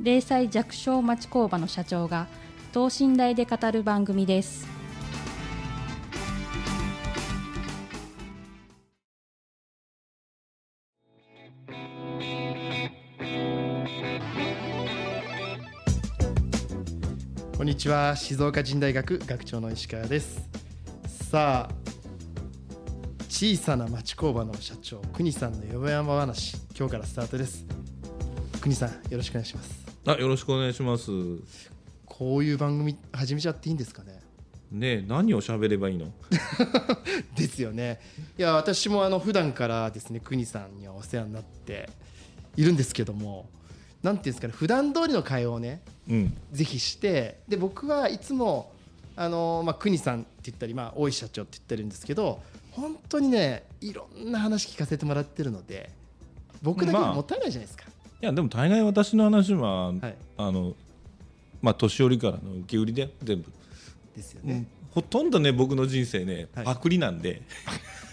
零細弱小町工場の社長が等身大で語る番組です。こんにちは。静岡人大学学長の石川です。さあ小さな町工場の社長国さんのよもやま話今日からスタートです。国さんよろしくお願いします。あよろしくお願いします。こういう番組始めちゃっていいんですかね？ねえ何を喋ればいいの？ですよね。いや私もあの普段からですね国さんにはお世話になっているんですけどもなんていうんですかね普段通りの会話をねうん。ぜひしてで僕はいつもあの、まあ、国さんって言ったり、まあ、大石社長って言ってるんですけど本当にねいろんな話聞かせてもらってるので僕だけもったいないじゃないですか、いやでも大概私の話は、はい。あのまあ年寄りからの受け売りで全部、ですよね。うん、ほとんどね僕の人生ねはい。パクリなんで、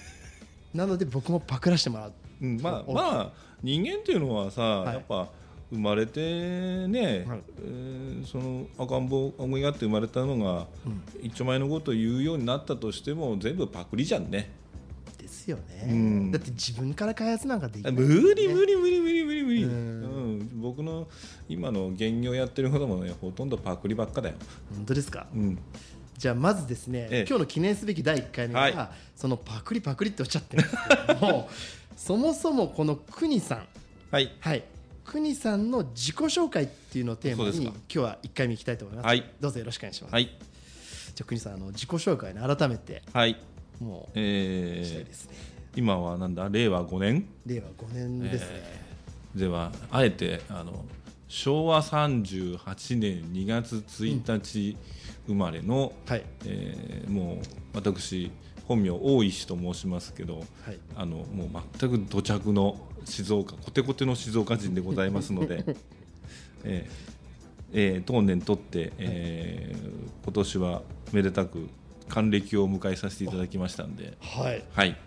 なので僕もパクらせてもらう。うんまあおまあ人間っていうのはさ、い。やっぱ生まれてね、はい。えーその赤ん坊思いがって生まれたのが、一丁前のことを言うようになったとしても全部パクリじゃんね。ですよね、うん。だって自分から開発なんかできない、無理無理無理。無僕の今の現業やってることもねほとんどパクリばっかだよ、本当ですか？うん、じゃあまずですね、ええ。今日の記念すべき第1回目が、はい。そのパクリパクリっておっしゃって。るんですけどもそもそもこの国さん。はい。はい。国さんの自己紹介っていうのをテーマに今日は1回目いきたいと思います、はい。どうぞよろしくお願いします、はい。じゃあ国さんあの自己紹介ね改めて。はい。もうえーしたいですね、今はなんだ？令和5年？令和5年ですね、ではあえてあの昭和38年2月1日生まれの、はい。えーもう私本名大石と申しますけど、はい。あのもう全く土着の静岡コテコテの静岡人でございますので、えーえー当年とって、えー今年はめでたく還暦を迎えさせていただきましたんで、はい。はい。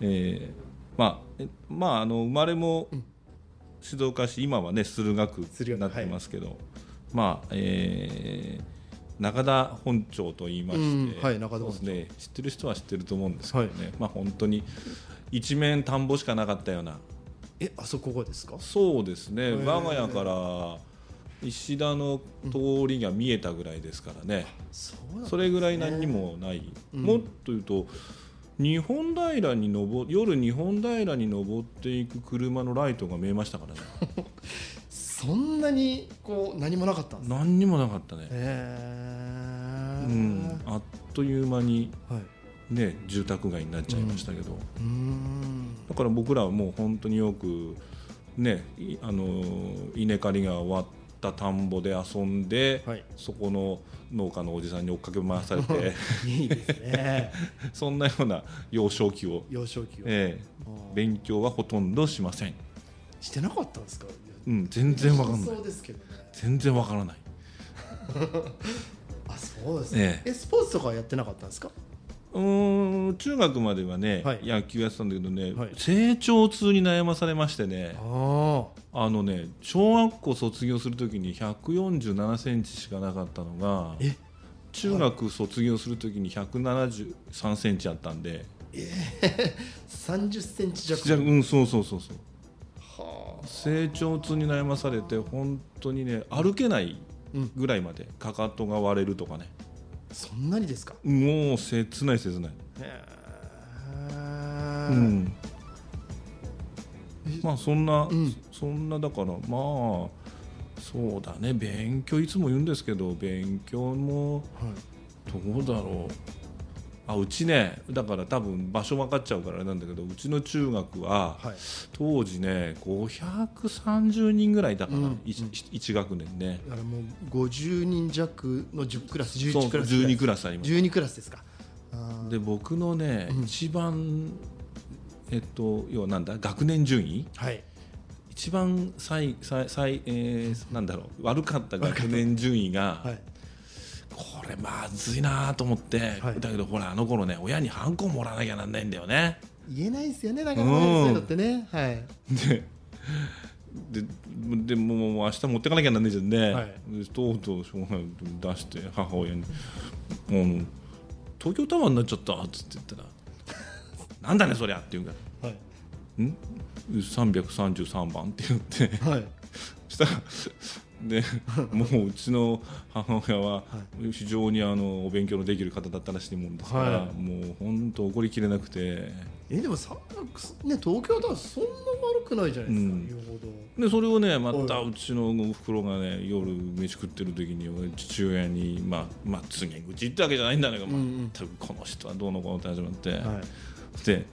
えーまあえまああの生まれも静岡市今はね駿河区になってますけど、まあえー中田本町と言いまして、うんはい中田本町。ね、知ってる人は知ってると思うんですけどね、まあ本当に一面田んぼしかなかったような。えあそこがですか？そうですね。ー。我が家から石田の通りが見えたぐらいですからね、そうなんそれぐらい何にもない、うん。もっと言うと日本平に登夜日本平に登っていく車のライトが見えましたからね。そんなにこう何もなかったんですか？何にもなかったね、へえうん、あっという間に、はい。ね、住宅街になっちゃいましたけど、うーん。だから僕らはもう本当によく、ね、いあの稲刈りが終わった田んぼで遊んで、はい。そこの農家のおじさんに追っかけ回されて。いいですね。そんなような幼少期を、幼少期を、えー勉強はほとんどしません、してなかったんですか？うん、全然わかんない。そうですけどね。全然わからない。あそうですね、え。えスポーツとかはやってなかったんですか？うーん中学まではね、はい。野球やってたんだけどね、はい。成長痛に悩まされましてね。ああのね小学校卒業するときに147センチしかなかったのがえ？中学卒業するときに173センチあったんで、3 0 センチ弱。じゃうんそうそうそうそう。は成長痛に悩まされて本当にね歩けないぐらいまでかかとが割れるとかね。あそんなにですか？もう切ない切ない、へうえ、ん、まあそんな、ん。そんなだからまあそうだね。勉強いつも言うんですけど勉強もはい。どうだろあうちねだから多分場所分かっちゃうからあれなんだけどうちの中学ははい。当時ね530人ぐらいだから、うん一一学年ね。だからもう50人弱の10クラスそう11クラス12クラスあります。12クラスですか。で僕のね、うん。一番えっと要はなんだ学年順位？はい。一番最最最、えーなんだろう悪かった学年順位が、はいこれまずいなと思って、はい。だけどほらあの頃ね親にハンコもらわなきゃなんないんだよね。言えないですよねなかなかねそういうのってね。はい。でででもうもう明日持ってかなきゃなんないじゃんね、はい。でとうとうしょうがない出して母親に「もう東京タワーになっちゃった」っつって言ったら「なんだねそりゃ」って言うから。はい「ん？333番」って言って。はい。そ したらで もううちの母親は非常にあのお勉強のできる方だったらしいもんですから、はもう本当怒りきれなくて。えでもさね東京タワーそんな悪くないじゃないですか、うん。言うほど。でそれをねまたはうちのおふくろがね夜飯食ってる時に父親にまあまあ告げ口ってわけじゃないんだけど、うんうん。全くこの人はどうのこうのって始まって、はい。で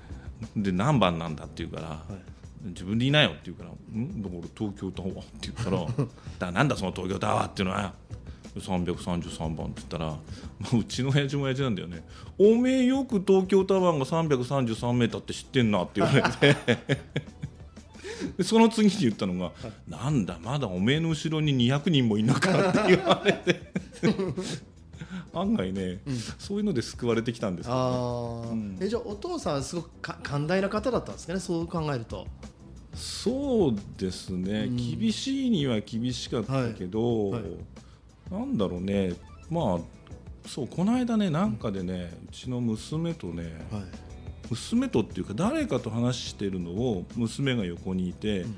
で何番なんだって言うから、はい自分でいないよって言うから「ん？だから東京タワー」って言ったら「だなんだその東京タワーっていうのは」333番って言ったら、まあ、うちの親父も親父なんだよね「おめえよく東京タワーが333メーターって知ってんな」って言われて。でその次に言ったのが「なんだまだおめえの後ろに200人もいんのか」って言われて 案外ね、そういうので救われてきたんですよああ、うん。えじゃあお父さんはすごくか寛大な方だったんですかねそう考えると。そうですね、うん。厳しいには厳しかったけど、はい。はい。なんだろうね。まあそうこの間ねなんかでねうちの娘とね、はい。娘とっていうか誰かと話してるのを娘が横にいて、ん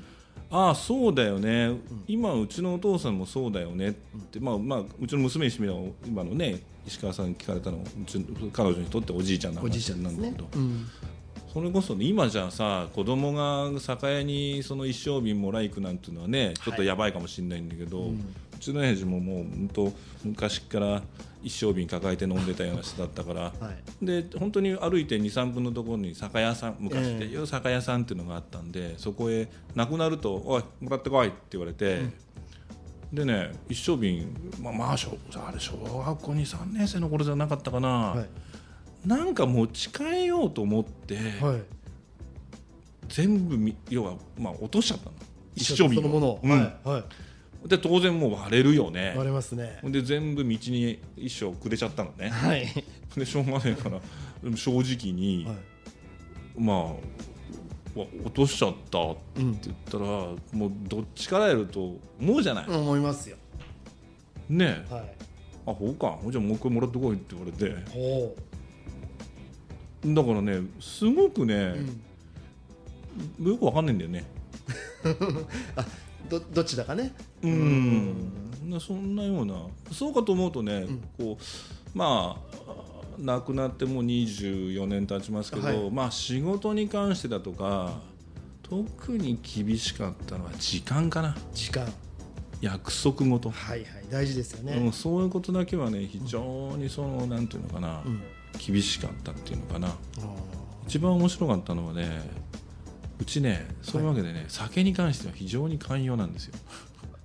ああそうだよね、今うちのお父さんもそうだよね。って、まあまあうちの娘にしてみれば今のね石川さんに聞かれたのうちの彼女にとっておじいちゃんのなんだけど、うん。それこそ、ね、今じゃさ子供が酒屋にその一升瓶もらい行くなんていうのはねちょっとやばいかもしれないんだけど、うちの親父ももう本当昔から一升瓶抱えて飲んでたような人だったから、はい。で本当に歩いて23分のところに酒屋さん昔ってええ。いう酒屋さんっていうのがあったんでそこへなくなると「おいもらってこい」って言われて。でね一升瓶まあまあ小あれ小学校23年生の頃じゃなかったかな、はい。なんか持ち帰ようと思って、はい。全部み要はまあ落としちゃったの。一緒升瓶そのものを、うん。はいはいで当然もう割れるよね。割れますね。で全部道に一升くれちゃったのね。はい。でしょうがないから正直に、はい。まあわ落としちゃったってうん言ったら、もうどっちからやると思うじゃない、思いますよ。ねえ。はい。あほうか。じゃあもう一回もらってこいって言われて。おだからねすごくね、うん。よくわかんないんだよね どどっちだかね。うん。なそんなような。そうかと思うとね、こうまあ亡くなってもう24年経ちますけど、はい。まあ仕事に関してだとか特に厳しかったのは時間かな。時間。約束事、はいはい。大事ですようん、ねそういうことだけはね非常にそのなんていうのかな、うん。厳しかったっていうのかな。あ一番面白かったのはねうちねそういうわけでね、酒に関しては非常に寛容なんですよ。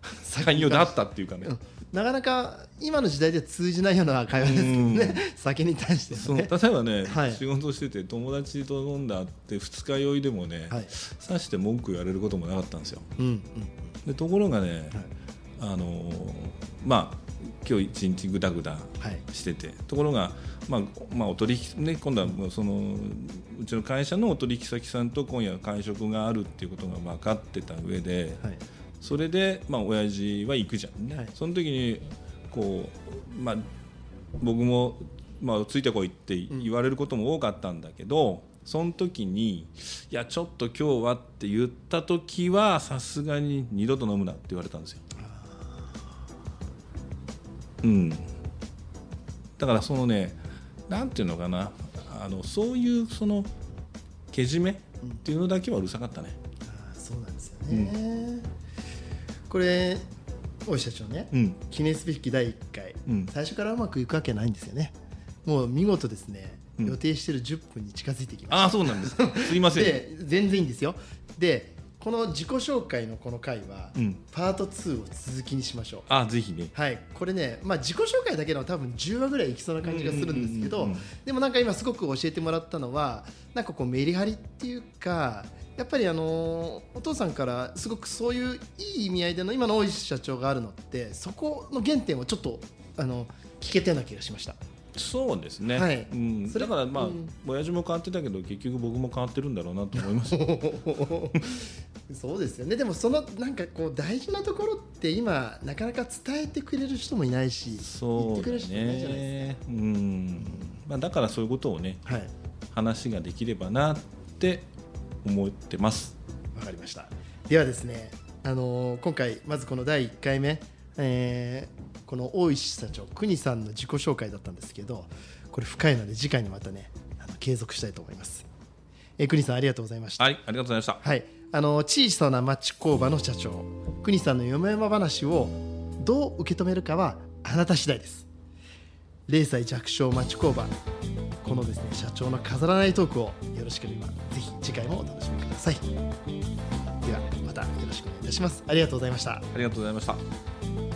ー寛容だったっていうかね、うん。なかなか今の時代では通じないような会話ですけどね酒に対してはね。例えばね、はい。仕事してて友達と飲んだって二日酔いでもね、はい。さして文句言われることもなかったんですよ。うんうん。でところがね、はい。あのーまあ今日一日ぐだぐだはい。してて。ところが、まあまあ、お取引ね今度はもうそのうちの会社のお取引先さんと今夜会食があるっていうことが分かってた上で、はい。それでまあ親父は行くじゃんね、はい。その時にこうまあ僕もまあついてこいって言われることも多かったんだけど、その時にいやちょっと今日はって言った時はさすがに二度と飲むなって言われたんですよ。うん。だからそのねなんていうのかな。あのそういうそのけじめっていうのだけはうるさかったね。あーそうなんですよね、これ大石社長ね、うん。記念すべき第1回、うん。最初からうまくいくわけないんですよね。もう見事ですね。うん。予定している10分に近づいてきました、ああそうなんです。すいません。で全然いいんですよ。でこの自己紹介のこの回は、うん。パート2を続きにしましょう。あぜひね。はい、これね、まあ、自己紹介だけでも多分10話ぐらいいきそうな感じがするんですけどでもなんか今すごく教えてもらったのはなんかこうメリハリっていうかやっぱりあのお父さんからすごくそういういい意味合いでの今の大石社長があるのってそこの原点をちょっとあの聞けたような気がしました。そうですね、はい。うん、それだからまあ、うん。親父も変わってたけど結局僕も変わってるんだろうなと思います そうですよねでもそのなんかこう大事なところって今なかなか伝えてくれる人もいないし言ってくれるそうだ人もいないじゃないですねうん、まあ、だからそういうことをねか。はい話ができればなって思ってますわかりました。ではですね、あのー今回まずこの第1回目、えーこの大石社長国さんの自己紹介だったんですけど、これ深いので次回にまたねあの継続したいと思います。えー、国さんありがとうございました。はいありがとうございましたはい、あの小さな町工場の社長国さんの嫁山話をどう受け止めるかはあなた次第です。0歳弱小町工場このですね社長の飾らないトークをよろしければぜひ次回もお楽しみください。ではまたよろしくお願いいたします。ありがとうございました。ありがとうございました。